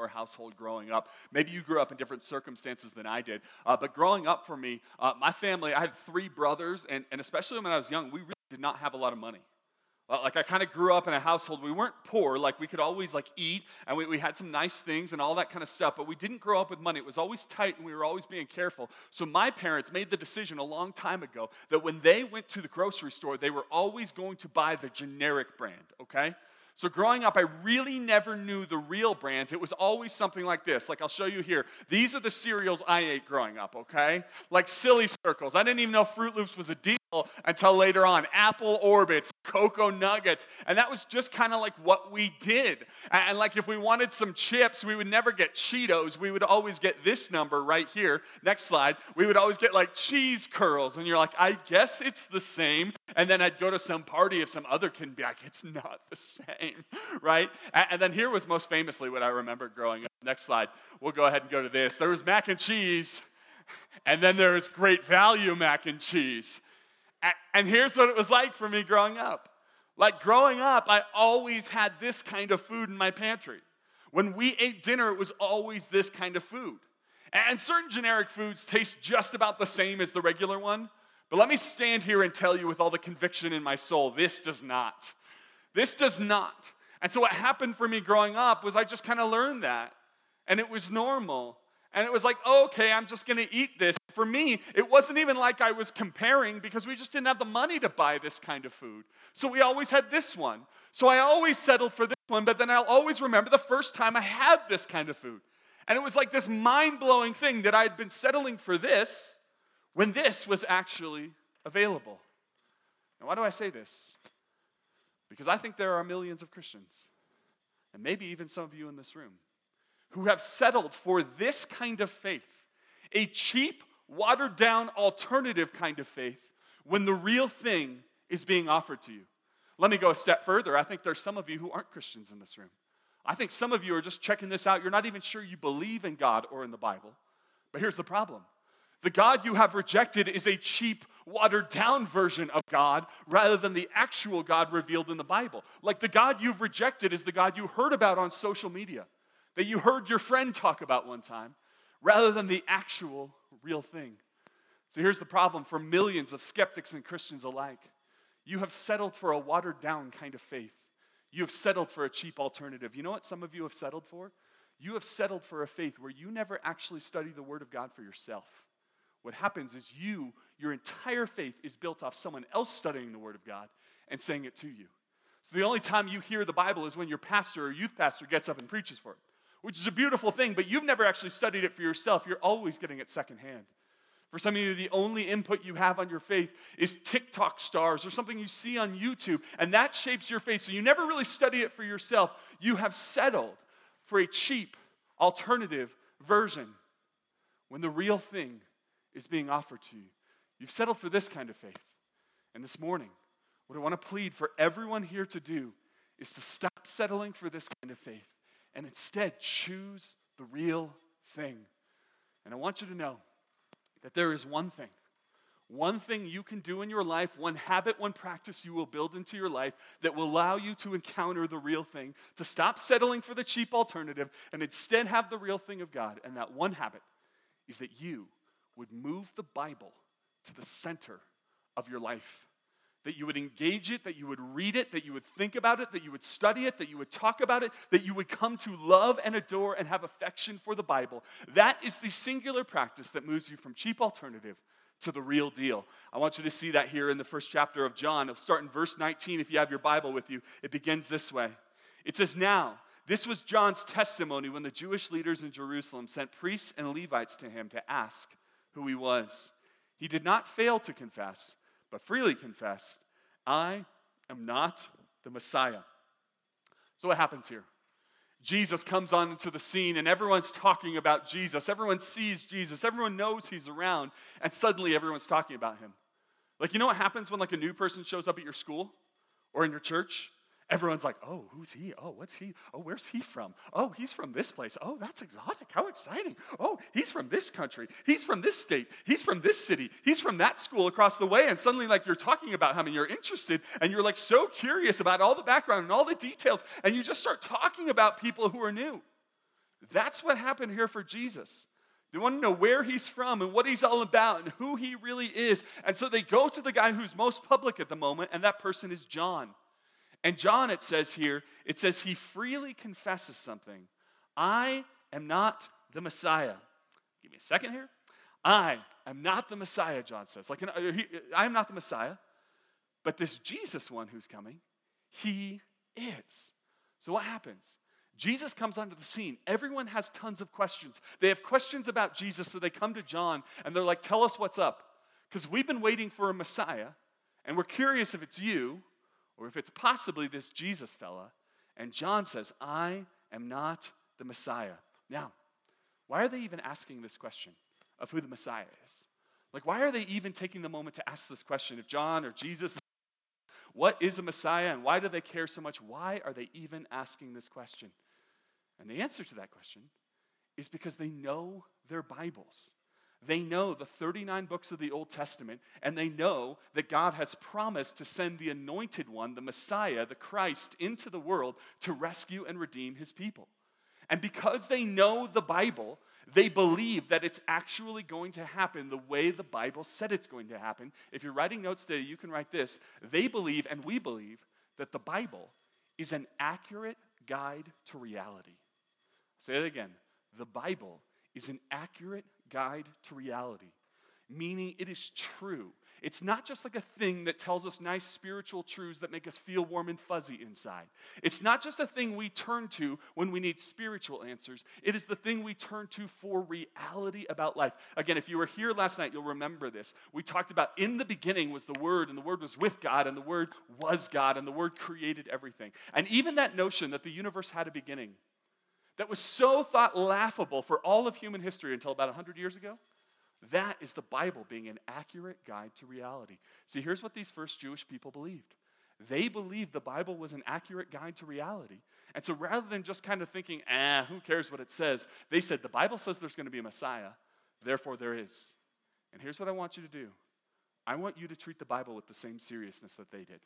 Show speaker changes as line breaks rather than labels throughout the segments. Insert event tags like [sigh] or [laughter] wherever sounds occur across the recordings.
your household growing up. Maybe you grew up in different circumstances than I did. Uh, but growing up for me, uh, my family, I had three brothers, and, and especially when I was young, we really did not have a lot of money. Like I kind of grew up in a household, we weren't poor, like we could always like eat and we, we had some nice things and all that kind of stuff, but we didn't grow up with money. It was always tight and we were always being careful. So my parents made the decision a long time ago that when they went to the grocery store, they were always going to buy the generic brand, okay? So growing up, I really never knew the real brands. It was always something like this. Like I'll show you here. These are the cereals I ate growing up, okay? Like Silly Circles. I didn't even know Froot Loops was a deal until later on. Apple Orbits, Cocoa Nuggets. And that was just kind of like what we did. And like if we wanted some chips, we would never get Cheetos. We would always get this number right here. Next slide. We would always get like cheese curls. And you're like, I guess it's the same. And then I'd go to some party of some other kid and be like, it's not the same, [laughs] right? And then here was most famously what I remember growing up. Next slide. We'll go ahead and go to this. There was mac and cheese. [laughs] And then there was great value mac and cheese. And here's what it was like for me growing up. Like growing up, I always had this kind of food in my pantry. When we ate dinner, it was always this kind of food. And certain generic foods taste just about the same as the regular one. But let me stand here and tell you with all the conviction in my soul this does not. This does not. And so, what happened for me growing up was I just kind of learned that. And it was normal. And it was like, okay, I'm just gonna eat this. For me, it wasn't even like I was comparing because we just didn't have the money to buy this kind of food. So we always had this one. So I always settled for this one, but then I'll always remember the first time I had this kind of food. And it was like this mind blowing thing that I had been settling for this when this was actually available. Now, why do I say this? Because I think there are millions of Christians, and maybe even some of you in this room, who have settled for this kind of faith a cheap, watered down alternative kind of faith when the real thing is being offered to you. Let me go a step further. I think there's some of you who aren't Christians in this room. I think some of you are just checking this out. You're not even sure you believe in God or in the Bible. But here's the problem the God you have rejected is a cheap, watered down version of God rather than the actual God revealed in the Bible. Like the God you've rejected is the God you heard about on social media, that you heard your friend talk about one time, rather than the actual real thing. So here's the problem for millions of skeptics and Christians alike you have settled for a watered down kind of faith. You have settled for a cheap alternative. You know what some of you have settled for? You have settled for a faith where you never actually study the Word of God for yourself. What happens is you, your entire faith is built off someone else studying the Word of God and saying it to you. So the only time you hear the Bible is when your pastor or youth pastor gets up and preaches for it, which is a beautiful thing, but you've never actually studied it for yourself. You're always getting it secondhand. For some of you, the only input you have on your faith is TikTok stars or something you see on YouTube, and that shapes your faith. So you never really study it for yourself. You have settled for a cheap alternative version when the real thing is being offered to you. You've settled for this kind of faith. And this morning, what I want to plead for everyone here to do is to stop settling for this kind of faith and instead choose the real thing. And I want you to know that there is one thing, one thing you can do in your life, one habit, one practice you will build into your life that will allow you to encounter the real thing, to stop settling for the cheap alternative and instead have the real thing of God. And that one habit is that you would move the Bible to the center of your life. That you would engage it, that you would read it, that you would think about it, that you would study it, that you would talk about it, that you would come to love and adore and have affection for the Bible. That is the singular practice that moves you from cheap alternative to the real deal. I want you to see that here in the first chapter of John. It'll start in verse 19 if you have your Bible with you. It begins this way It says, Now, this was John's testimony when the Jewish leaders in Jerusalem sent priests and Levites to him to ask who he was. He did not fail to confess, but freely confessed, I am not the Messiah. So, what happens here? Jesus comes on into the scene and everyone's talking about Jesus. Everyone sees Jesus. Everyone knows he's around. And suddenly everyone's talking about him. Like, you know what happens when like a new person shows up at your school or in your church? Everyone's like, oh, who's he? Oh, what's he? Oh, where's he from? Oh, he's from this place. Oh, that's exotic. How exciting. Oh, he's from this country. He's from this state. He's from this city. He's from that school across the way. And suddenly, like, you're talking about him and you're interested and you're like so curious about all the background and all the details. And you just start talking about people who are new. That's what happened here for Jesus. They want to know where he's from and what he's all about and who he really is. And so they go to the guy who's most public at the moment, and that person is John. And John, it says here, it says he freely confesses something. I am not the Messiah. Give me a second here. I am not the Messiah, John says. Like, I am not the Messiah, but this Jesus one who's coming, he is. So what happens? Jesus comes onto the scene. Everyone has tons of questions. They have questions about Jesus, so they come to John and they're like, Tell us what's up. Because we've been waiting for a Messiah, and we're curious if it's you or if it's possibly this Jesus fella. And John says, I am not the Messiah. Now, why are they even asking this question of who the Messiah is? Like, why are they even taking the moment to ask this question of John or Jesus what is a Messiah and why do they care so much? Why are they even asking this question? And the answer to that question is because they know their Bibles. They know the 39 books of the Old Testament, and they know that God has promised to send the anointed one, the Messiah, the Christ, into the world to rescue and redeem his people. And because they know the Bible, they believe that it's actually going to happen the way the Bible said it's going to happen. If you're writing notes today, you can write this. They believe, and we believe, that the Bible is an accurate guide to reality. Say it again. The Bible is an accurate guide to reality, meaning it is true. It's not just like a thing that tells us nice spiritual truths that make us feel warm and fuzzy inside. It's not just a thing we turn to when we need spiritual answers. It is the thing we turn to for reality about life. Again, if you were here last night, you'll remember this. We talked about in the beginning was the Word, and the Word was with God, and the Word was God, and the Word created everything. And even that notion that the universe had a beginning that was so thought laughable for all of human history until about 100 years ago that is the Bible being an accurate guide to reality. See, here's what these first Jewish people believed they believed the Bible was an accurate guide to reality. And so rather than just kind of thinking, ah, who cares what it says, they said, the Bible says there's going to be a Messiah, therefore there is. And here's what I want you to do I want you to treat the Bible with the same seriousness that they did.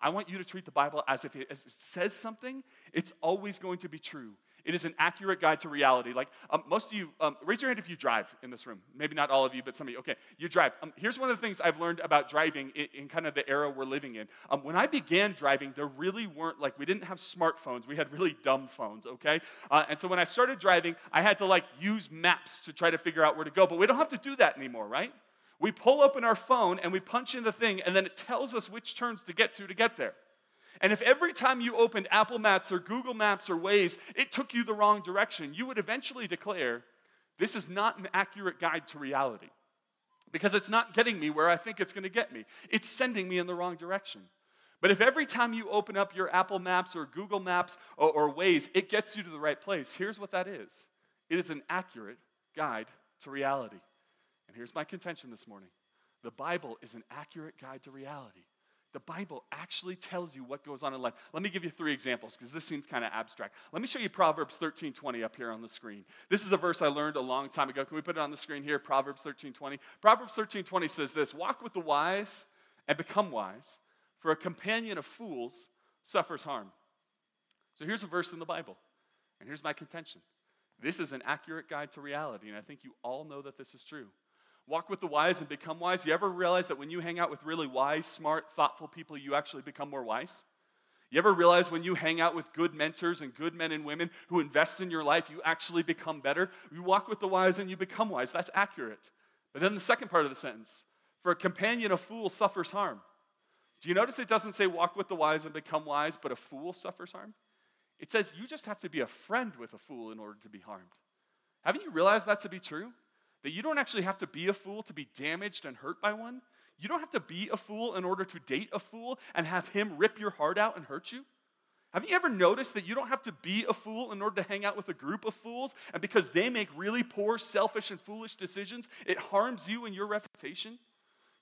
I want you to treat the Bible as if it, as it says something, it's always going to be true. It is an accurate guide to reality. Like um, most of you, um, raise your hand if you drive in this room. Maybe not all of you, but some of you. Okay, you drive. Um, here's one of the things I've learned about driving in, in kind of the era we're living in. Um, when I began driving, there really weren't like we didn't have smartphones. We had really dumb phones. Okay, uh, and so when I started driving, I had to like use maps to try to figure out where to go. But we don't have to do that anymore, right? We pull open our phone and we punch in the thing, and then it tells us which turns to get to to get there. And if every time you opened Apple Maps or Google Maps or Waze, it took you the wrong direction, you would eventually declare, this is not an accurate guide to reality. Because it's not getting me where I think it's going to get me. It's sending me in the wrong direction. But if every time you open up your Apple Maps or Google Maps or, or Waze, it gets you to the right place, here's what that is it is an accurate guide to reality. And here's my contention this morning the Bible is an accurate guide to reality the Bible actually tells you what goes on in life. Let me give you three examples because this seems kind of abstract. Let me show you Proverbs 13 20 up here on the screen. This is a verse I learned a long time ago. Can we put it on the screen here? Proverbs 13 20. Proverbs 13 20 says this Walk with the wise and become wise, for a companion of fools suffers harm. So here's a verse in the Bible, and here's my contention. This is an accurate guide to reality, and I think you all know that this is true. Walk with the wise and become wise. You ever realize that when you hang out with really wise, smart, thoughtful people, you actually become more wise? You ever realize when you hang out with good mentors and good men and women who invest in your life, you actually become better? You walk with the wise and you become wise. That's accurate. But then the second part of the sentence for a companion, a fool suffers harm. Do you notice it doesn't say walk with the wise and become wise, but a fool suffers harm? It says you just have to be a friend with a fool in order to be harmed. Haven't you realized that to be true? That you don't actually have to be a fool to be damaged and hurt by one. You don't have to be a fool in order to date a fool and have him rip your heart out and hurt you. Have you ever noticed that you don't have to be a fool in order to hang out with a group of fools? And because they make really poor, selfish, and foolish decisions, it harms you and your reputation?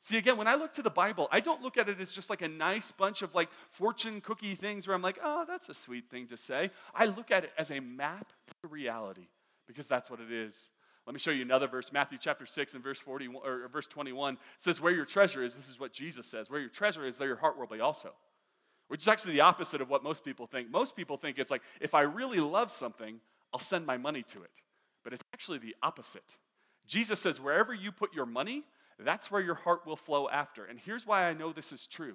See, again, when I look to the Bible, I don't look at it as just like a nice bunch of like fortune cookie things where I'm like, oh, that's a sweet thing to say. I look at it as a map to reality because that's what it is. Let me show you another verse. Matthew chapter 6 and verse 40 or verse 21 says, Where your treasure is, this is what Jesus says, where your treasure is, there your heart will be also. Which is actually the opposite of what most people think. Most people think it's like, if I really love something, I'll send my money to it. But it's actually the opposite. Jesus says, wherever you put your money, that's where your heart will flow after. And here's why I know this is true.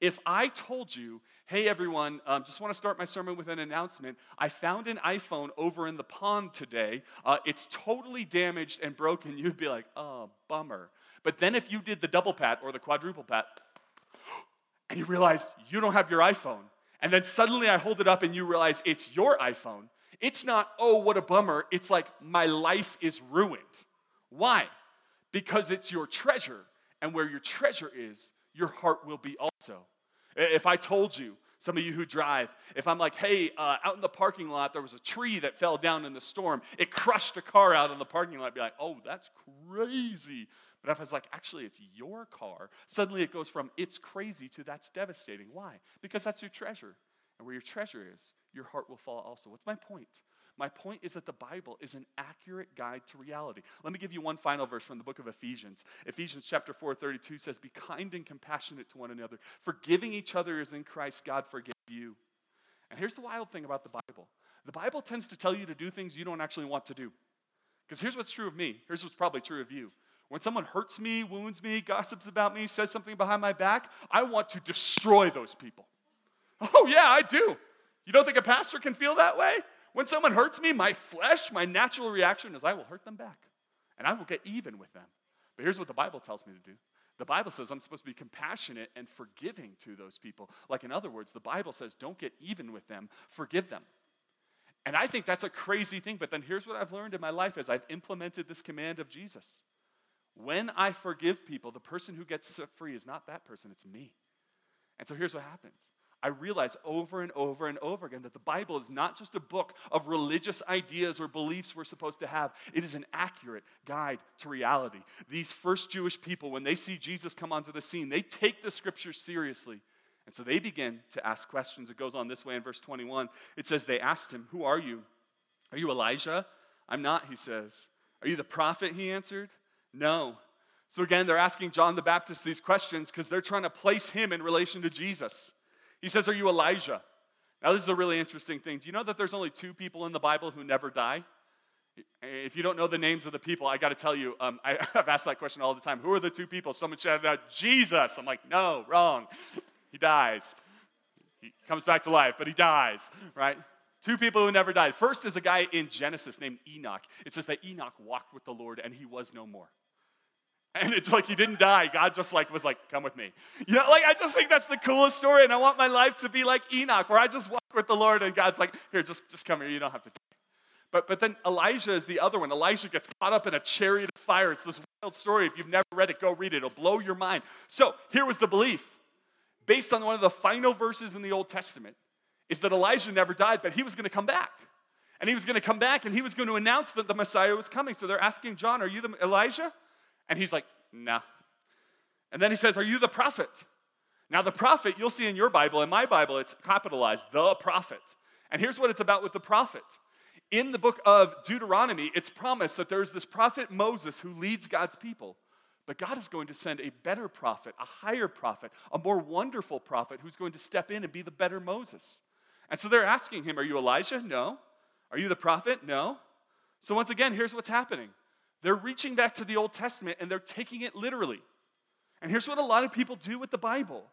If I told you, hey everyone, um, just want to start my sermon with an announcement. I found an iPhone over in the pond today. Uh, it's totally damaged and broken. You'd be like, oh, bummer. But then if you did the double pat or the quadruple pat, [gasps] and you realized you don't have your iPhone, and then suddenly I hold it up and you realize it's your iPhone, it's not, oh, what a bummer. It's like, my life is ruined. Why? Because it's your treasure, and where your treasure is, your heart will be also. If I told you, some of you who drive, if I'm like, hey, uh, out in the parking lot, there was a tree that fell down in the storm, it crushed a car out in the parking lot, I'd be like, oh, that's crazy. But if I was like, actually, it's your car, suddenly it goes from it's crazy to that's devastating. Why? Because that's your treasure. And where your treasure is, your heart will fall also. What's my point? My point is that the Bible is an accurate guide to reality. Let me give you one final verse from the book of Ephesians. Ephesians chapter 4, 32 says, Be kind and compassionate to one another, forgiving each other as in Christ God forgave you. And here's the wild thing about the Bible the Bible tends to tell you to do things you don't actually want to do. Because here's what's true of me, here's what's probably true of you. When someone hurts me, wounds me, gossips about me, says something behind my back, I want to destroy those people. Oh, yeah, I do. You don't think a pastor can feel that way? When someone hurts me, my flesh, my natural reaction is I will hurt them back and I will get even with them. But here's what the Bible tells me to do the Bible says I'm supposed to be compassionate and forgiving to those people. Like, in other words, the Bible says don't get even with them, forgive them. And I think that's a crazy thing, but then here's what I've learned in my life as I've implemented this command of Jesus. When I forgive people, the person who gets set free is not that person, it's me. And so here's what happens I realize over and over and over again that the Bible is not just a book of religious ideas or beliefs we're supposed to have, it is an accurate guide to reality. These first Jewish people, when they see Jesus come onto the scene, they take the scriptures seriously. And so they begin to ask questions. It goes on this way in verse 21. It says, They asked him, Who are you? Are you Elijah? I'm not, he says. Are you the prophet? He answered. No. So again, they're asking John the Baptist these questions because they're trying to place him in relation to Jesus. He says, Are you Elijah? Now, this is a really interesting thing. Do you know that there's only two people in the Bible who never die? If you don't know the names of the people, I got to tell you, um, I, [laughs] have asked that question all the time. Who are the two people? Someone shouted out, Jesus. I'm like, no, wrong. He dies. He comes back to life, but he dies, right? Two people who never died. First is a guy in Genesis named Enoch. It says that Enoch walked with the Lord and he was no more. And it's like he didn't die. God just like was like, come with me. You know, like I just think that's the coolest story. And I want my life to be like Enoch, where I just walk with the Lord and God's like, here, just, just come here. You don't have to die. But, but then Elijah is the other one. Elijah gets caught up in a chariot of fire. It's this wild story. If you've never read it, go read it. It'll blow your mind. So here was the belief, based on one of the final verses in the Old Testament, is that Elijah never died, but he was going to come back. And he was going to come back and he was going to announce that the Messiah was coming. So they're asking John, Are you the Elijah? And he's like, nah. And then he says, Are you the prophet? Now, the prophet, you'll see in your Bible, in my Bible, it's capitalized, the prophet. And here's what it's about with the prophet. In the book of Deuteronomy, it's promised that there's this prophet Moses who leads God's people. But God is going to send a better prophet, a higher prophet, a more wonderful prophet who's going to step in and be the better Moses. And so they're asking him, Are you Elijah? No. Are you the prophet? No. So once again, here's what's happening they're reaching back to the Old Testament and they're taking it literally. And here's what a lot of people do with the Bible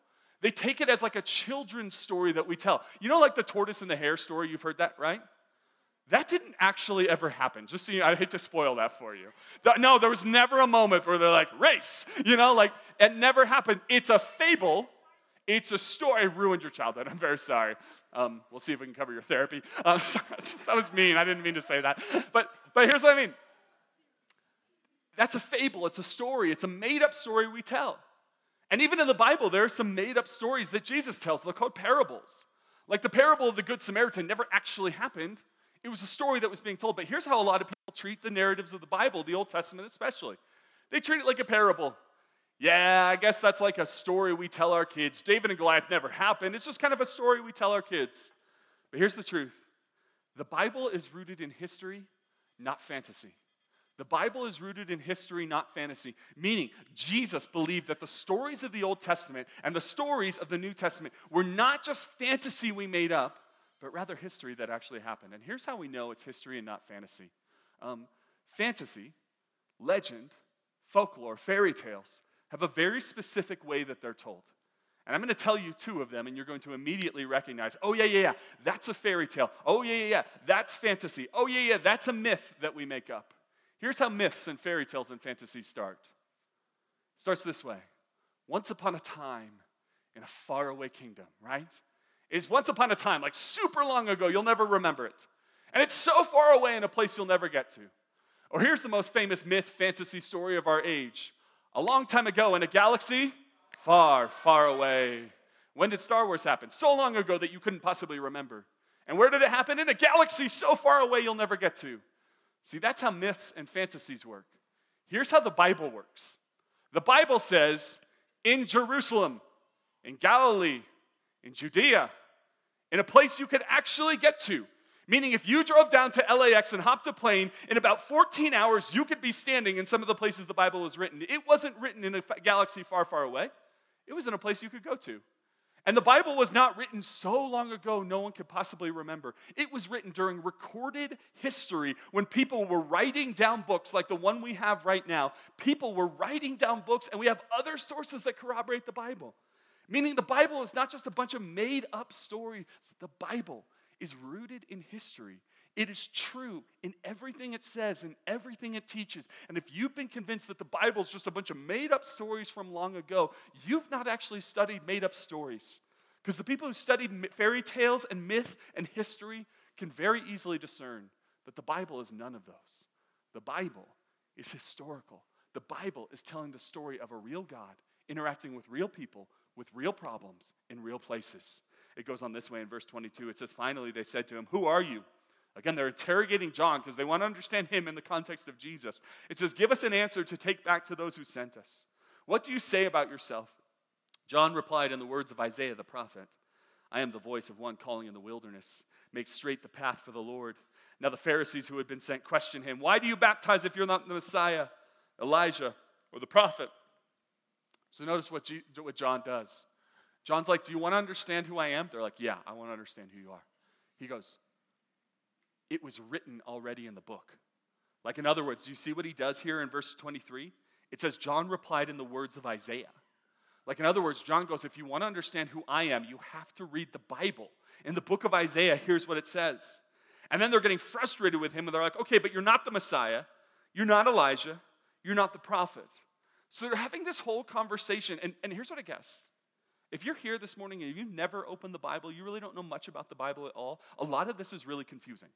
they take it as like a children's story that we tell. You know, like the tortoise and the hare story? You've heard that, right? That didn't actually ever happen. Just so you know, I hate to spoil that for you. No, there was never a moment where they're like, race. You know, like it never happened. It's a fable. It's a story. I ruined your childhood. I'm very sorry. Um, we'll see if we can cover your therapy. [laughs] Um, that was mean. I didn't mean to say that. But, but here's what I mean that's a fable, it's a story, it's a made up story we tell. And even in the Bible, there are some made up stories that Jesus tells. They're called parables. Like the parable of the Good Samaritan never actually happened, it was a story that was being told. But here's how a lot of people treat the narratives of the Bible, the Old Testament especially they treat it like a parable. Yeah, I guess that's like a story we tell our kids. David and Goliath never happened. It's just kind of a story we tell our kids. But here's the truth the Bible is rooted in history, not fantasy. The Bible is rooted in history, not fantasy, meaning Jesus believed that the stories of the Old Testament and the stories of the New Testament were not just fantasy we made up, but rather history that actually happened. And here's how we know it's history and not fantasy um, fantasy, legend, folklore, fairy tales have a very specific way that they're told. And I'm going to tell you two of them, and you're going to immediately recognize oh, yeah, yeah, yeah, that's a fairy tale. Oh, yeah, yeah, yeah, that's fantasy. Oh, yeah, yeah, that's a myth that we make up. Here's how myths and fairy tales and fantasies start it starts this way Once upon a time in a faraway kingdom, right? It's once upon a time, like super long ago, you'll never remember it. And it's so far away in a place you'll never get to. Or here's the most famous myth fantasy story of our age. A long time ago in a galaxy far, far away. When did Star Wars happen? So long ago that you couldn't possibly remember. And where did it happen? In a galaxy so far away you'll never get to. See, that's how myths and fantasies work. Here's how the Bible works the Bible says, in Jerusalem, in Galilee, in Judea, in a place you could actually get to. Meaning, if you drove down to LAX and hopped a plane, in about 14 hours, you could be standing in some of the places the Bible was written. It wasn't written in a galaxy far, far away, it was in a place you could go to. And the Bible was not written so long ago, no one could possibly remember. It was written during recorded history when people were writing down books like the one we have right now. People were writing down books, and we have other sources that corroborate the Bible. Meaning, the Bible is not just a bunch of made up stories, the Bible is rooted in history. It is true in everything it says and everything it teaches. And if you've been convinced that the Bible is just a bunch of made up stories from long ago, you've not actually studied made up stories. Because the people who studied fairy tales and myth and history can very easily discern that the Bible is none of those. The Bible is historical. The Bible is telling the story of a real God interacting with real people with real problems in real places. It goes on this way in verse 22. It says, Finally, they said to him, Who are you? Again, they're interrogating John because they want to understand him in the context of Jesus. It says, Give us an answer to take back to those who sent us. What do you say about yourself? John replied in the words of Isaiah the prophet I am the voice of one calling in the wilderness, make straight the path for the Lord. Now the Pharisees who had been sent questioned him, Why do you baptize if you're not the Messiah, Elijah, or the prophet? So notice what, G- what John does. John's like, Do you want to understand who I am? They're like, Yeah, I want to understand who you are. He goes, It was written already in the book. Like, in other words, do you see what he does here in verse 23? It says, John replied in the words of Isaiah. Like, in other words, John goes, If you want to understand who I am, you have to read the Bible. In the book of Isaiah, here's what it says. And then they're getting frustrated with him, and they're like, Okay, but you're not the Messiah. You're not Elijah. You're not the prophet. So they're having this whole conversation. And, and here's what I guess if you're here this morning and you've never opened the Bible, you really don't know much about the Bible at all, a lot of this is really confusing.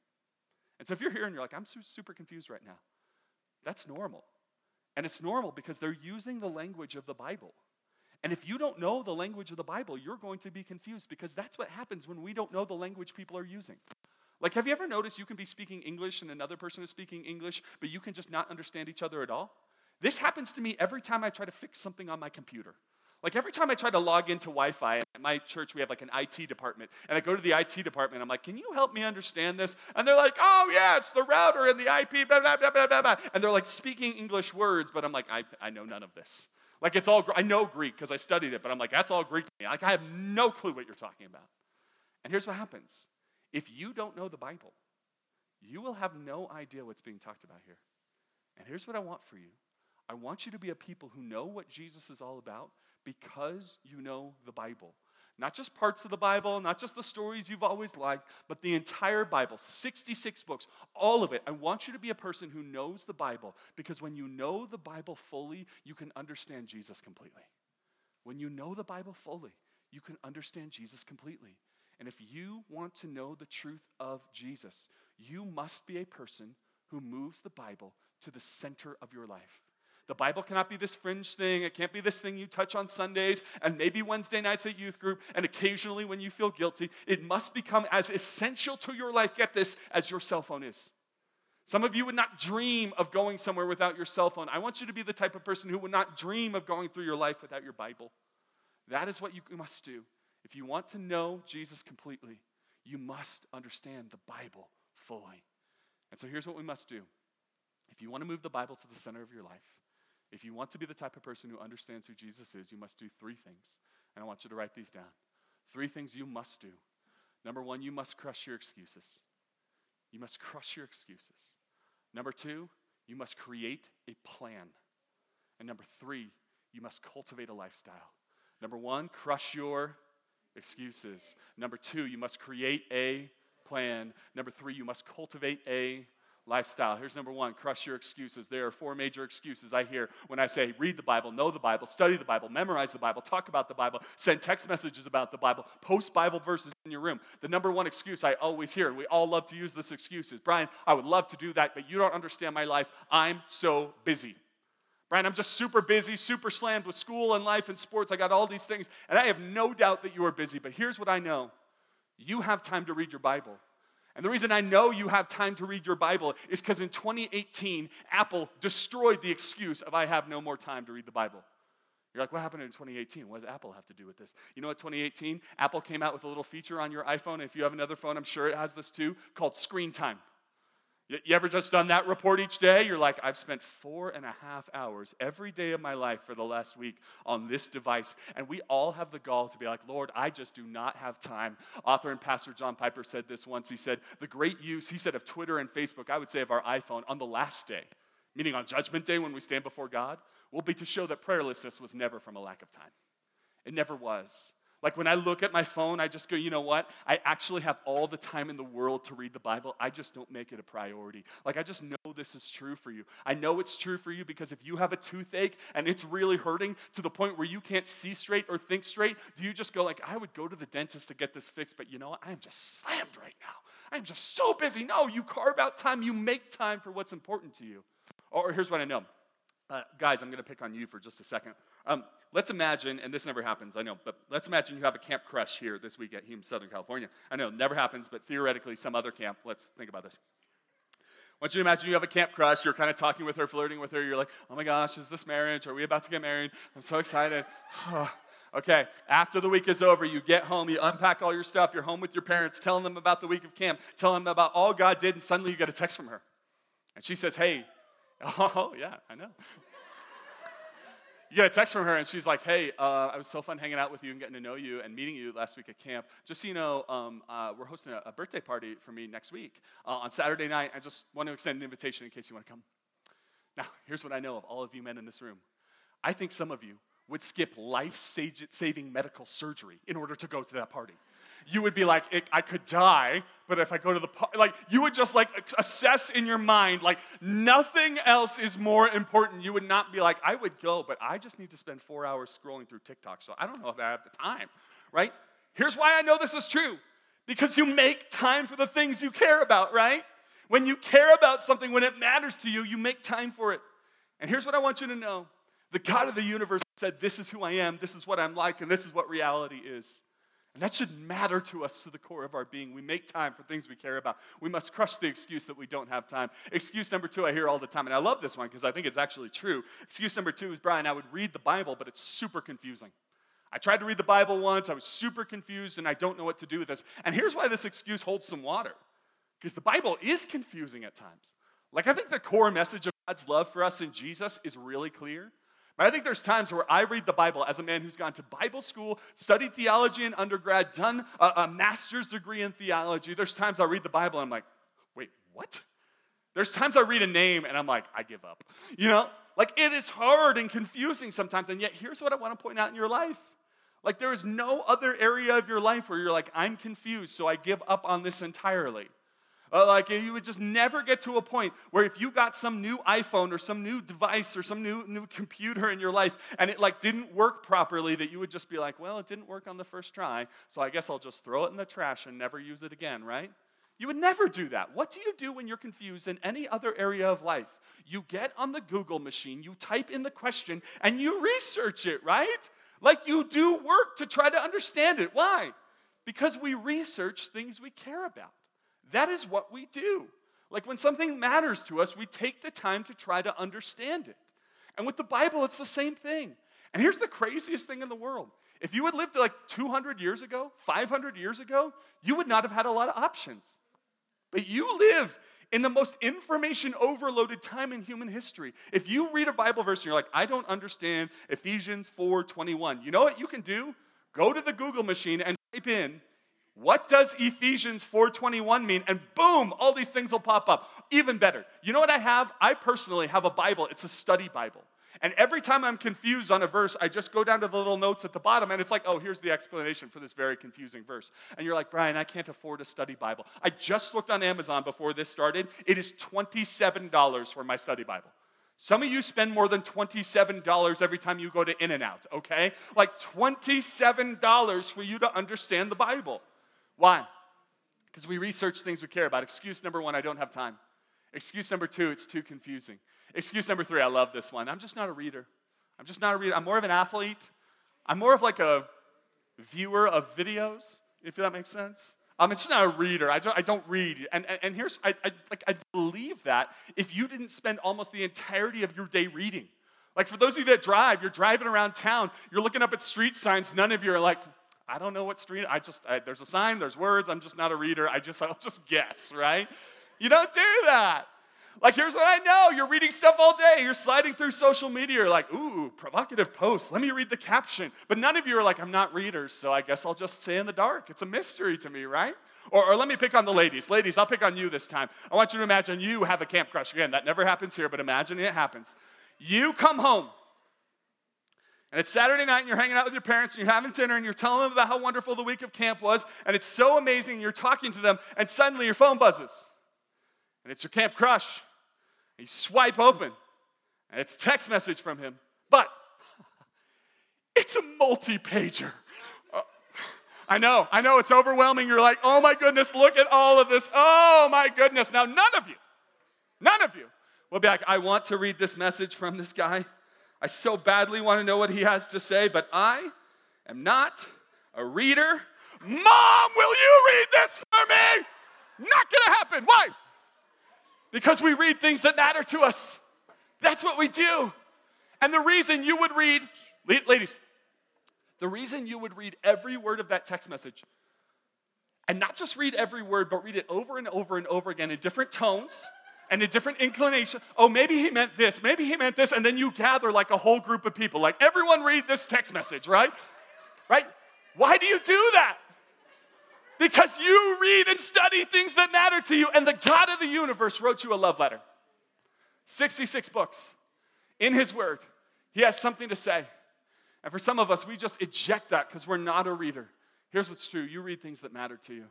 And so if you're here and you're like, I'm super confused right now, that's normal. And it's normal because they're using the language of the Bible. And if you don't know the language of the Bible, you're going to be confused because that's what happens when we don't know the language people are using. Like, have you ever noticed you can be speaking English and another person is speaking English, but you can just not understand each other at all? This happens to me every time I try to fix something on my computer. Like every time I try to log into Wi Fi, at my church we have like an IT department, and I go to the IT department, I'm like, can you help me understand this? And they're like, oh yeah, it's the router and the IP, blah, blah, blah, blah, blah. And they're like speaking English words, but I'm like, I, I know none of this. Like it's all, I know Greek because I studied it, but I'm like, that's all Greek to me. Like I have no clue what you're talking about. And here's what happens if you don't know the Bible, you will have no idea what's being talked about here. And here's what I want for you I want you to be a people who know what Jesus is all about because you know the Bible. Not just parts of the Bible, not just the stories you've always liked, but the entire Bible, 66 books, all of it. I want you to be a person who knows the Bible because when you know the Bible fully, you can understand Jesus completely. When you know the Bible fully, you can understand Jesus completely. And if you want to know the truth of Jesus, you must be a person who moves the Bible to the center of your life. The Bible cannot be this fringe thing. It can't be this thing you touch on Sundays and maybe Wednesday nights at youth group and occasionally when you feel guilty. It must become as essential to your life, get this, as your cell phone is. Some of you would not dream of going somewhere without your cell phone. I want you to be the type of person who would not dream of going through your life without your Bible. That is what you must do. If you want to know Jesus completely, you must understand the Bible fully. And so here's what we must do. If you want to move the Bible to the center of your life, if you want to be the type of person who understands who Jesus is, you must do three things. And I want you to write these down. Three things you must do. Number one, you must crush your excuses. You must crush your excuses. Number two, you must create a plan. And number three, you must cultivate a lifestyle. Number one, crush your excuses. Number two, you must create a plan. Number three, you must cultivate a lifestyle. Here's number one crush your excuses. There are four major excuses I hear when I say read the Bible, know the Bible, study the Bible, memorize the Bible, talk about the Bible, send text messages about the Bible, post Bible verses in your room. The number one excuse I always hear, and we all love to use this excuse, is Brian, I would love to do that, but you don't understand my life. I'm so busy. Brian, I'm just super busy, super slammed with school and life and sports. I got all these things, and I have no doubt that you are busy, but here's what I know you have time to read your Bible. And the reason I know you have time to read your Bible is because in 2018, Apple destroyed the excuse of I have no more time to read the Bible. You're like, what happened in 2018? What does Apple have to do with this? You know what, 2018, Apple came out with a little feature on your iPhone. If you have another phone, I'm sure it has this too, called screen time. You ever just done that report each day? You're like, I've spent four and a half hours every day of my life for the last week on this device. And we all have the gall to be like, Lord, I just do not have time. Author and pastor John Piper said this once. He said, The great use, he said, of Twitter and Facebook, I would say of our iPhone on the last day, meaning on Judgment Day when we stand before God, will be to show that prayerlessness was never from a lack of time. It never was. Like when I look at my phone, I just go, you know what? I actually have all the time in the world to read the Bible. I just don't make it a priority. Like I just know this is true for you. I know it's true for you because if you have a toothache and it's really hurting to the point where you can't see straight or think straight, do you just go like, I would go to the dentist to get this fixed, but you know what? I am just slammed right now. I'm just so busy. No, you carve out time, you make time for what's important to you. Or here's what I know. Uh, guys, I'm going to pick on you for just a second. Um, let's imagine, and this never happens, I know, but let's imagine you have a camp crush here this week at Hume, Southern California. I know, never happens, but theoretically, some other camp. Let's think about this. I want you to imagine you have a camp crush. You're kind of talking with her, flirting with her. You're like, oh my gosh, is this marriage? Are we about to get married? I'm so excited. [sighs] okay, after the week is over, you get home, you unpack all your stuff, you're home with your parents, telling them about the week of camp, telling them about all God did, and suddenly you get a text from her. And she says, hey, oh, yeah, I know you get a text from her, and she's like, "Hey, uh, I was so fun hanging out with you and getting to know you and meeting you last week at camp. Just so you know, um, uh, we're hosting a, a, birthday party for me next week uh, on Saturday night. I just want to extend an invitation in case you want to come." Now, here's what I know of all of you men in this room. I think some of you would skip life-saving medical surgery in order to go to that party you would be like, I could die, but if I go to the park, like you would just like assess in your mind, like nothing else is more important. You would not be like, I would go, but I just need to spend four hours scrolling through TikTok, so I don't know if I have the time, right? Here's why I know this is true because you make time for the things you care about, right? When you care about something, when it matters to you, you make time for it. And here's what I want you to know the God of the universe said, This is who I am, this is what I'm like, and this is what reality is. And that should matter to us to the core of our being. We make time for things we care about. We must crush the excuse that we don't have time. Excuse number two, I hear all the time, and I love this one because I think it's actually true. Excuse number two is Brian, I would read the Bible, but it's super confusing. I tried to read the Bible once, I was super confused, and I don't know what to do with this. And here's why this excuse holds some water because the Bible is confusing at times. Like, I think the core message of God's love for us in Jesus is really clear. I think there's times where I read the Bible as a man who's gone to Bible school, studied theology in undergrad, done a, a master's degree in theology. There's times I read the Bible and I'm like, wait, what? There's times I read a name and I'm like, I give up. You know, like it is hard and confusing sometimes. And yet, here's what I want to point out in your life. Like, there is no other area of your life where you're like, I'm confused, so I give up on this entirely. Uh, like you would just never get to a point where if you got some new iPhone or some new device or some new, new computer in your life and it like didn't work properly, that you would just be like, well, it didn't work on the first try, so I guess I'll just throw it in the trash and never use it again, right? You would never do that. What do you do when you're confused in any other area of life? You get on the Google machine, you type in the question, and you research it, right? Like you do work to try to understand it. Why? Because we research things we care about. That is what we do. Like when something matters to us, we take the time to try to understand it. And with the Bible, it's the same thing. And here's the craziest thing in the world. If you had lived like 200 years ago, 500 years ago, you would not have had a lot of options. But you live in the most information overloaded time in human history. If you read a Bible verse and you're like, I don't understand Ephesians 4:21, you know what you can do? Go to the Google machine and type in what does Ephesians 4:21 mean? And boom, all these things will pop up. Even better. You know what I have? I personally have a Bible. It's a study Bible. And every time I'm confused on a verse, I just go down to the little notes at the bottom and it's like, oh, here's the explanation for this very confusing verse. And you're like, Brian, I can't afford a study Bible. I just looked on Amazon before this started. It is $27 for my study Bible. Some of you spend more than $27 every time you go to In N Out, okay? Like $27 for you to understand the Bible. Why? Because we research things we care about. Excuse number one, I don't have time. Excuse number two, it's too confusing. Excuse number three, I love this one. I'm just not a reader. I'm just not a reader. I'm more of an athlete. I'm more of like a viewer of videos, if that makes sense. I'm just not a reader. I don't, I don't read. And, and, and here's, I, I, like, I believe that if you didn't spend almost the entirety of your day reading. Like for those of you that drive, you're driving around town, you're looking up at street signs, none of you are like, I don't know what street. I just I, there's a sign, there's words. I'm just not a reader. I just [laughs] I'll just guess, right? You don't do that. Like here's what I know: you're reading stuff all day. You're sliding through social media. You're like, ooh, provocative post. Let me read the caption. But none of you are like, I'm not readers, so I guess I'll just stay in the dark. It's a mystery to me, right? Or, or let me pick on the ladies. Ladies, I'll pick on you this time. I want you to imagine you have a camp crush. Again, that never happens here, but imagine it happens. You come home and it's Saturday night and you're hanging out with your parents and you're having dinner and you're telling them about how wonderful the week of camp was and it's so amazing and you're talking to them and suddenly your phone buzzes. And it's your camp crush. And you swipe open and it's text message from him. But it's a multi-pager. Uh, I know, I know it's overwhelming. You're like, oh my goodness, look at all of this. Oh my goodness. Now, none of you, none of you will be like, I want to read this message from this guy. I so badly want to know what he has to say, but I am not a reader. Mom, will you read this for me? Not gonna happen. Why? Because we read things that matter to us. That's what we do. And the reason you would read, ladies, the reason you would read every word of that text message, and not just read every word, but read it over and over and over again in different tones and a different inclination. Oh, maybe he meant this, maybe he meant this, and then you gather like a whole group of people. Like, everyone read this text message, right? Right? Why do you do that? Because you read and study things that matter to you, and the God of the universe wrote you a love letter. 66 books in His Word. He has something to say. And for some of us, we just eject that because we're not a reader. Here's what's true you read things that matter to you.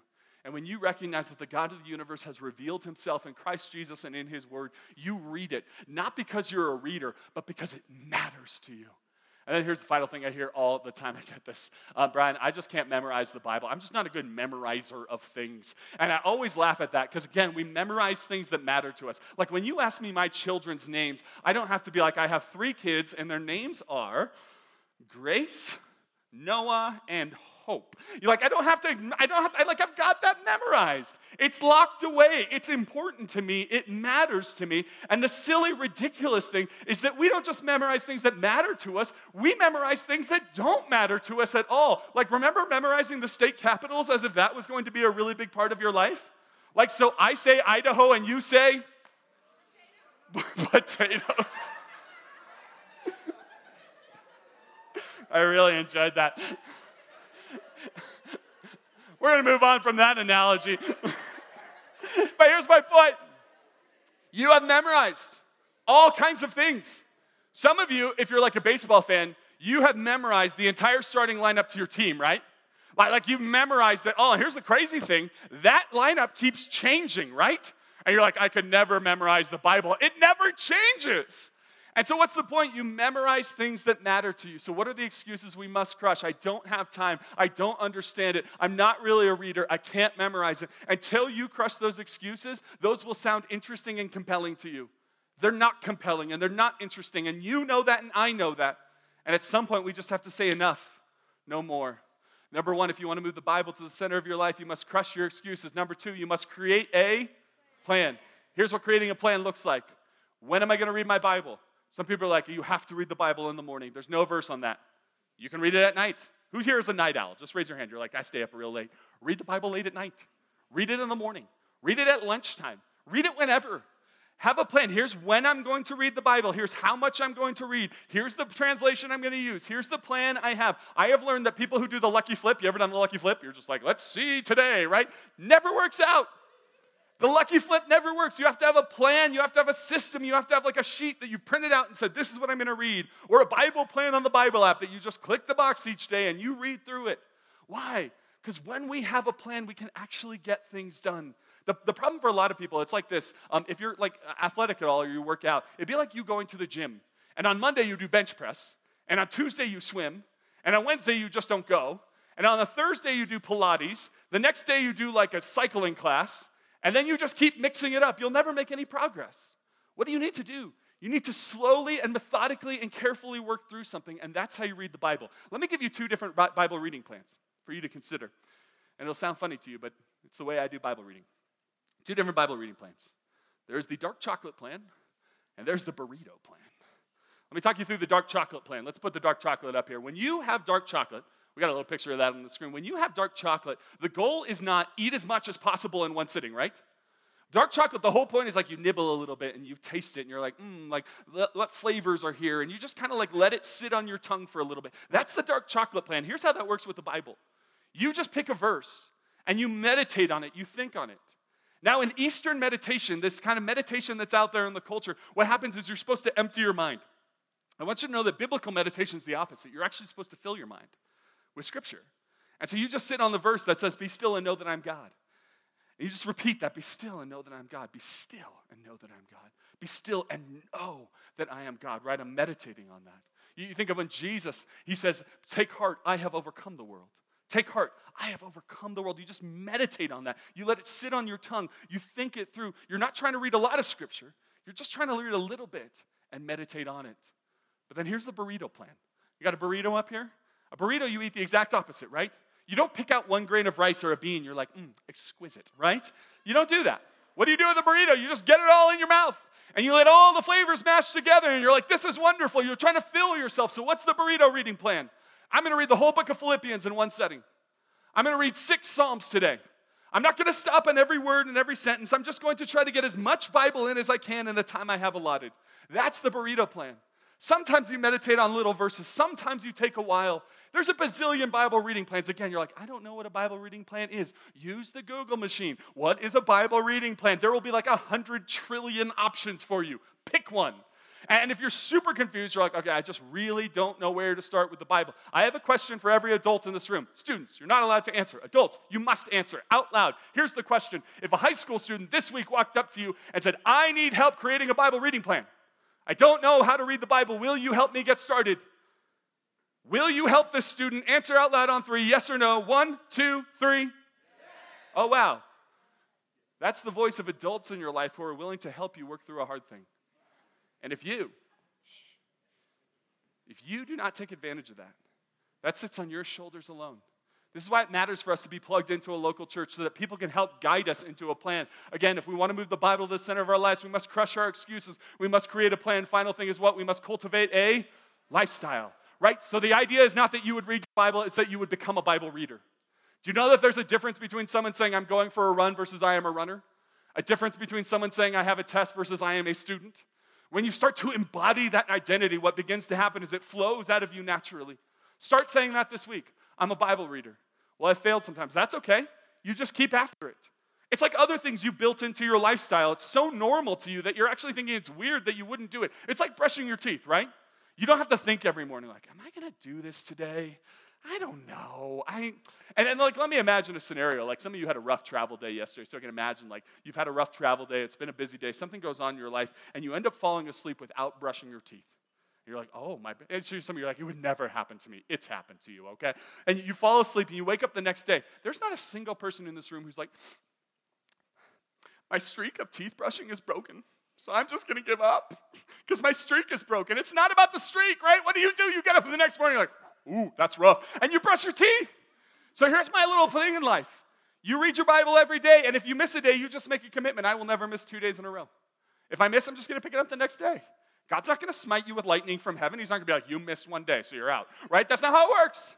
And when you recognize that the God of the universe has revealed himself in Christ Jesus and in his word, you read it, not because you're a reader, but because it matters to you. And then here's the final thing I hear all the time. [laughs] I get this. Uh, Brian, I just can't memorize the Bible. I'm just not a good memorizer of things. And I always laugh at that because, again, we memorize things that matter to us. Like when you ask me my children's names, I don't have to be like, I have three kids and their names are Grace, Noah, and hope. You're like, I don't have to, I don't have to, I like, I've got that memorized. It's locked away. It's important to me. It matters to me. And the silly, ridiculous thing is that we don't just memorize things that matter to us, we memorize things that don't matter to us at all. Like, remember memorizing the state capitals as if that was going to be a really big part of your life? Like, so I say Idaho and you say [laughs] potatoes. [laughs] I really enjoyed that. [laughs] We're going to move on from that analogy. [laughs] but here's my point you have memorized all kinds of things. Some of you, if you're like a baseball fan, you have memorized the entire starting lineup to your team, right? Like, like you've memorized that. Oh, here's the crazy thing that lineup keeps changing, right? And you're like, I could never memorize the Bible. It never changes. And so, what's the point? You memorize things that matter to you. So, what are the excuses we must crush? I don't have time. I don't understand it. I'm not really a reader. I can't memorize it. Until you crush those excuses, those will sound interesting and compelling to you. They're not compelling and they're not interesting. And you know that, and I know that. And at some point, we just have to say enough, no more. Number one, if you want to move the Bible to the center of your life, you must crush your excuses. Number two, you must create a plan. Here's what creating a plan looks like. When am I going to read my Bible? Some people are like, you have to read the Bible in the morning. There's no verse on that. You can read it at night. Who's here is a night owl? Just raise your hand. You're like, I stay up real late. Read the Bible late at night. Read it in the morning. Read it at lunchtime. Read it whenever. Have a plan. Here's when I'm going to read the Bible. Here's how much I'm going to read. Here's the translation I'm going to use. Here's the plan I have. I have learned that people who do the lucky flip, you ever done the lucky flip? You're just like, let's see today, right? Never works out. The lucky flip never works. You have to have a plan. You have to have a system. You have to have like a sheet that you printed out and said, this is what I'm going to read. Or a Bible plan on the Bible app that you just click the box each day and you read through it. Why? Because when we have a plan, we can actually get things done. The, the problem for a lot of people, it's like this. Um, if you're like athletic at all or you work out, it'd be like you going to the gym. And on Monday, you do bench press. And on Tuesday, you swim. And on Wednesday, you just don't go. And on a Thursday, you do Pilates. The next day, you do like a cycling class. And then you just keep mixing it up. You'll never make any progress. What do you need to do? You need to slowly and methodically and carefully work through something, and that's how you read the Bible. Let me give you two different Bible reading plans for you to consider. And it'll sound funny to you, but it's the way I do Bible reading. Two different Bible reading plans. There's the dark chocolate plan, and there's the burrito plan. Let me talk you through the dark chocolate plan. Let's put the dark chocolate up here. When you have dark chocolate, we got a little picture of that on the screen. When you have dark chocolate, the goal is not eat as much as possible in one sitting, right? Dark chocolate, the whole point is like you nibble a little bit and you taste it and you're like, mm, like what flavors are here? And you just kind of like let it sit on your tongue for a little bit. That's the dark chocolate plan. Here's how that works with the Bible you just pick a verse and you meditate on it, you think on it. Now, in Eastern meditation, this kind of meditation that's out there in the culture, what happens is you're supposed to empty your mind. I want you to know that biblical meditation is the opposite. You're actually supposed to fill your mind with Scripture. And so you just sit on the verse that says, Be still and know that I'm God. And you just repeat that Be still and know that I'm God. Be still and know that I'm God. Be still and know that I am God, right? I'm meditating on that. You think of when Jesus, he says, Take heart, I have overcome the world. Take heart, I have overcome the world. You just meditate on that. You let it sit on your tongue. You think it through. You're not trying to read a lot of scripture, you're just trying to read a little bit and meditate on it. But then here's the burrito plan. You got a burrito up here? A burrito, you eat the exact opposite, right? You don't pick out one grain of rice or a bean. You're like, mm, exquisite, right? You don't do that. What do you do with a burrito? You just get it all in your mouth and you let all the flavors mash together and you're like, this is wonderful. You're trying to fill yourself. So, what's the burrito reading plan? I'm going to read the whole book of Philippians in one setting. I'm going to read six Psalms today. I'm not going to stop on every word and every sentence. I'm just going to try to get as much Bible in as I can in the time I have allotted. That's the burrito plan. Sometimes you meditate on little verses, sometimes you take a while. There's a bazillion Bible reading plans. Again, you're like, I don't know what a Bible reading plan is. Use the Google machine. What is a Bible reading plan? There will be like a hundred trillion options for you. Pick one. And if you're super confused, you're like, okay, I just really don't know where to start with the Bible. I have a question for every adult in this room. Students, you're not allowed to answer. Adults, you must answer out loud. Here's the question If a high school student this week walked up to you and said, I need help creating a Bible reading plan, I don't know how to read the Bible. Will you help me get started? Will you help this student answer out loud on three? Yes or no? One, two, three. Yes. Oh, wow. That's the voice of adults in your life who are willing to help you work through a hard thing. And if you, if you do not take advantage of that, that sits on your shoulders alone. This is why it matters for us to be plugged into a local church so that people can help guide us into a plan. Again, if we want to move the Bible to the center of our lives, we must crush our excuses. We must create a plan. Final thing is what? We must cultivate a lifestyle, right? So the idea is not that you would read the Bible, it's that you would become a Bible reader. Do you know that there's a difference between someone saying, I'm going for a run versus I am a runner? A difference between someone saying, I have a test versus I am a student? When you start to embody that identity, what begins to happen is it flows out of you naturally. Start saying that this week. I'm a Bible reader. Well, I failed sometimes. That's okay. You just keep after it. It's like other things you've built into your lifestyle. It's so normal to you that you're actually thinking it's weird that you wouldn't do it. It's like brushing your teeth, right? You don't have to think every morning, like, am I going to do this today? I don't know. I and, and like let me imagine a scenario. Like some of you had a rough travel day yesterday, so I can imagine like you've had a rough travel day, it's been a busy day, something goes on in your life, and you end up falling asleep without brushing your teeth. You're like, oh, my. And some of you are like, it would never happen to me. It's happened to you, okay? And you fall asleep and you wake up the next day. There's not a single person in this room who's like, my streak of teeth brushing is broken. So I'm just gonna give up because my streak is broken. It's not about the streak, right? What do you do? You get up the next morning, you're like, ooh, that's rough. And you brush your teeth. So here's my little thing in life. You read your Bible every day, and if you miss a day, you just make a commitment. I will never miss two days in a row. If I miss, I'm just gonna pick it up the next day. God's not going to smite you with lightning from heaven. He's not going to be like, you missed one day, so you're out, right? That's not how it works.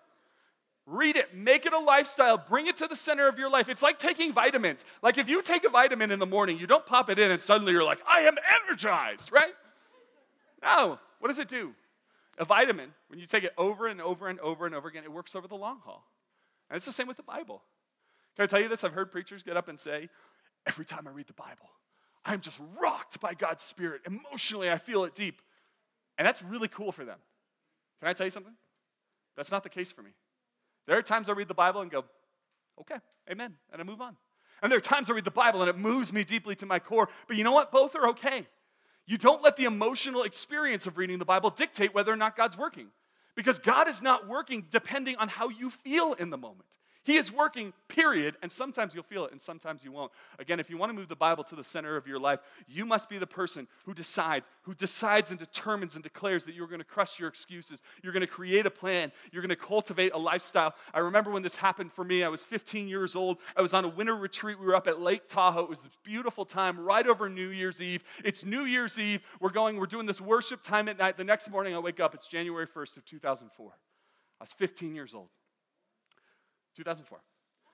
Read it, make it a lifestyle, bring it to the center of your life. It's like taking vitamins. Like if you take a vitamin in the morning, you don't pop it in and suddenly you're like, I am energized, right? No. What does it do? A vitamin, when you take it over and over and over and over again, it works over the long haul. And it's the same with the Bible. Can I tell you this? I've heard preachers get up and say, every time I read the Bible, I'm just rocked by God's Spirit. Emotionally, I feel it deep. And that's really cool for them. Can I tell you something? That's not the case for me. There are times I read the Bible and go, okay, amen, and I move on. And there are times I read the Bible and it moves me deeply to my core. But you know what? Both are okay. You don't let the emotional experience of reading the Bible dictate whether or not God's working. Because God is not working depending on how you feel in the moment. He is working, period. And sometimes you'll feel it and sometimes you won't. Again, if you want to move the Bible to the center of your life, you must be the person who decides, who decides and determines and declares that you're going to crush your excuses. You're going to create a plan. You're going to cultivate a lifestyle. I remember when this happened for me. I was 15 years old. I was on a winter retreat. We were up at Lake Tahoe. It was this beautiful time right over New Year's Eve. It's New Year's Eve. We're going, we're doing this worship time at night. The next morning I wake up. It's January 1st of 2004. I was 15 years old. 2004.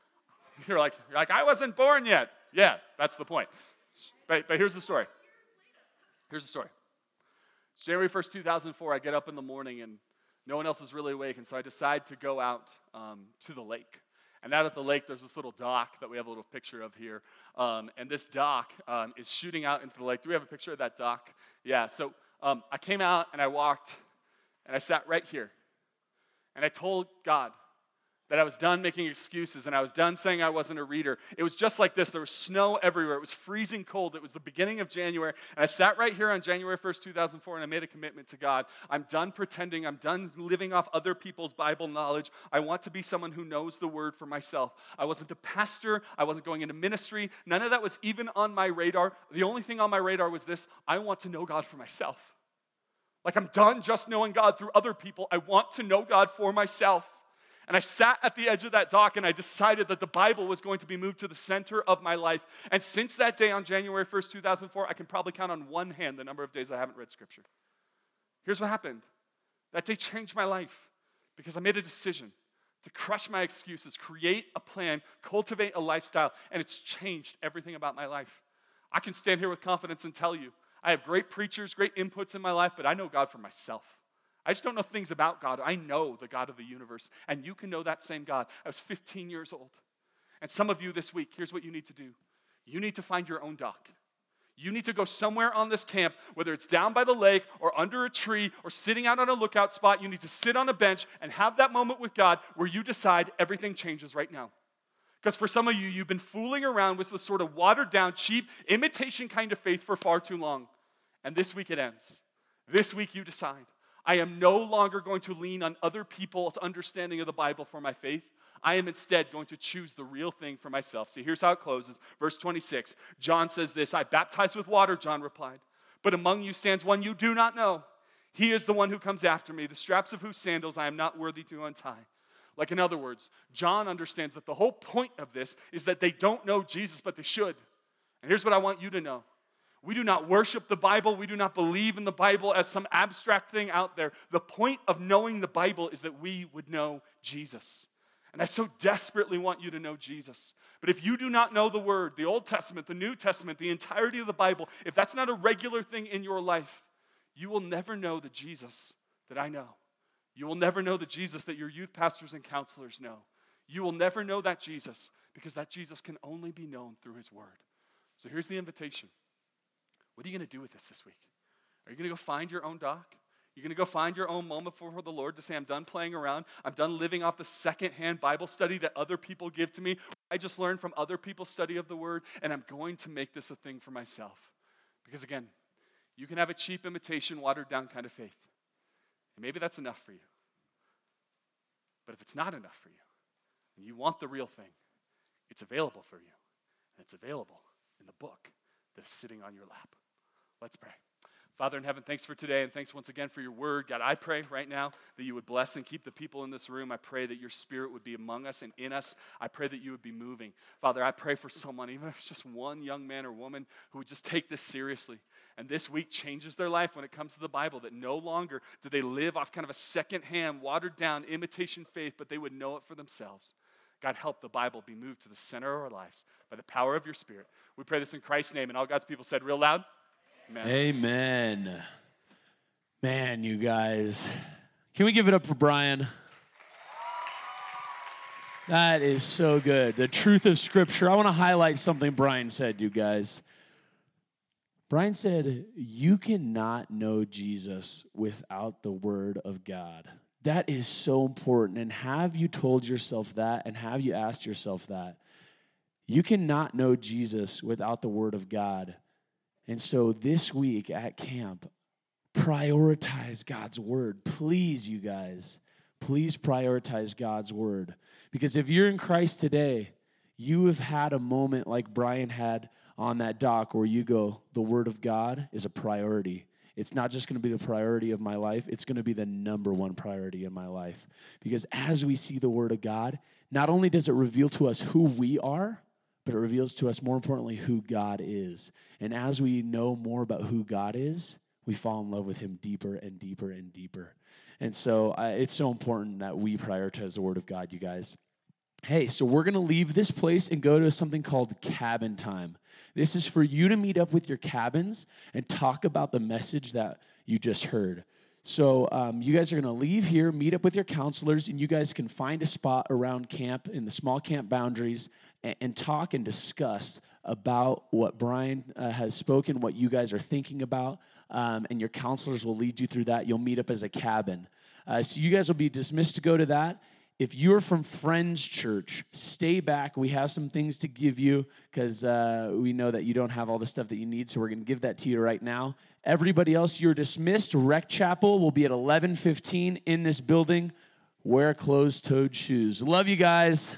[laughs] You're like, you're like, I wasn't born yet. Yeah, that's the point. But, but here's the story. Here's the story. It's January 1st, 2004. I get up in the morning and no one else is really awake, and so I decide to go out um, to the lake. And out at the lake, there's this little dock that we have a little picture of here. Um, and this dock um, is shooting out into the lake. Do we have a picture of that dock? Yeah, so um, I came out and I walked and I sat right here. And I told God, that I was done making excuses and I was done saying I wasn't a reader. It was just like this. There was snow everywhere. It was freezing cold. It was the beginning of January. And I sat right here on January 1st, 2004, and I made a commitment to God. I'm done pretending. I'm done living off other people's Bible knowledge. I want to be someone who knows the word for myself. I wasn't a pastor. I wasn't going into ministry. None of that was even on my radar. The only thing on my radar was this I want to know God for myself. Like I'm done just knowing God through other people. I want to know God for myself. And I sat at the edge of that dock and I decided that the Bible was going to be moved to the center of my life. And since that day on January 1st, 2004, I can probably count on one hand the number of days I haven't read Scripture. Here's what happened that day changed my life because I made a decision to crush my excuses, create a plan, cultivate a lifestyle, and it's changed everything about my life. I can stand here with confidence and tell you I have great preachers, great inputs in my life, but I know God for myself. I just don't know things about God. I know the God of the universe, and you can know that same God. I was 15 years old. And some of you this week, here's what you need to do you need to find your own dock. You need to go somewhere on this camp, whether it's down by the lake or under a tree or sitting out on a lookout spot. You need to sit on a bench and have that moment with God where you decide everything changes right now. Because for some of you, you've been fooling around with this sort of watered down, cheap, imitation kind of faith for far too long. And this week it ends. This week you decide I am no longer going to lean on other people's understanding of the Bible for my faith. I am instead going to choose the real thing for myself. See, here's how it closes. Verse 26. John says this I baptize with water, John replied, but among you stands one you do not know. He is the one who comes after me, the straps of whose sandals I am not worthy to untie. Like, in other words, John understands that the whole point of this is that they don't know Jesus, but they should. And here's what I want you to know we do not worship the Bible. We do not believe in the Bible as some abstract thing out there. The point of knowing the Bible is that we would know Jesus. And I so desperately want you to know Jesus. But if you do not know the Word, the Old Testament, the New Testament, the entirety of the Bible, if that's not a regular thing in your life, you will never know the Jesus that I know. You will never know the Jesus that your youth pastors and counselors know. You will never know that Jesus because that Jesus can only be known through His Word. So here's the invitation what are you going to do with this this week? Are you going to go find your own dock? You're going to go find your own moment before the Lord to say, I'm done playing around. I'm done living off the secondhand Bible study that other people give to me. I just learned from other people's study of the Word, and I'm going to make this a thing for myself. Because again, you can have a cheap imitation, watered down kind of faith. And maybe that's enough for you. But if it's not enough for you, and you want the real thing, it's available for you. And it's available in the book that is sitting on your lap. Let's pray. Father in heaven, thanks for today and thanks once again for your word. God, I pray right now that you would bless and keep the people in this room. I pray that your spirit would be among us and in us. I pray that you would be moving. Father, I pray for someone, even if it's just one young man or woman, who would just take this seriously. And this week changes their life when it comes to the Bible, that no longer do they live off kind of a second-hand, watered down imitation faith, but they would know it for themselves. God, help the Bible be moved to the center of our lives by the power of your Spirit. We pray this in Christ's name. And all God's people said real loud.
Amen. Amen. Man, you guys. Can we give it up for Brian? That is so good. The truth of Scripture. I want to highlight something Brian said, you guys. Brian said, You cannot know Jesus without the Word of God. That is so important. And have you told yourself that? And have you asked yourself that? You cannot know Jesus without the Word of God. And so this week at camp, prioritize God's word. Please, you guys, please prioritize God's word. Because if you're in Christ today, you have had a moment like Brian had on that dock where you go, the word of God is a priority. It's not just going to be the priority of my life, it's going to be the number one priority in my life. Because as we see the word of God, not only does it reveal to us who we are, but it reveals to us, more importantly, who God is. And as we know more about who God is, we fall in love with Him deeper and deeper and deeper. And so uh, it's so important that we prioritize the Word of God, you guys. Hey, so we're going to leave this place and go to something called cabin time. This is for you to meet up with your cabins and talk about the message that you just heard. So um, you guys are going to leave here, meet up with your counselors, and you guys can find a spot around camp in the small camp boundaries and, talk and discuss about what Brian uh, has spoken, what you guys are thinking about, um, and your counselors will lead you through that. You'll meet up as a cabin. Uh, so you guys will be dismissed to go to that. If you're from Friends Church, stay back. We have some things to give you because uh, we know that you don't have all the stuff that you need. So we're going to give that to you right now. Everybody else, you're dismissed. Rec Chapel will be at 11:15 in this building. Wear closed-toed shoes. Love you guys.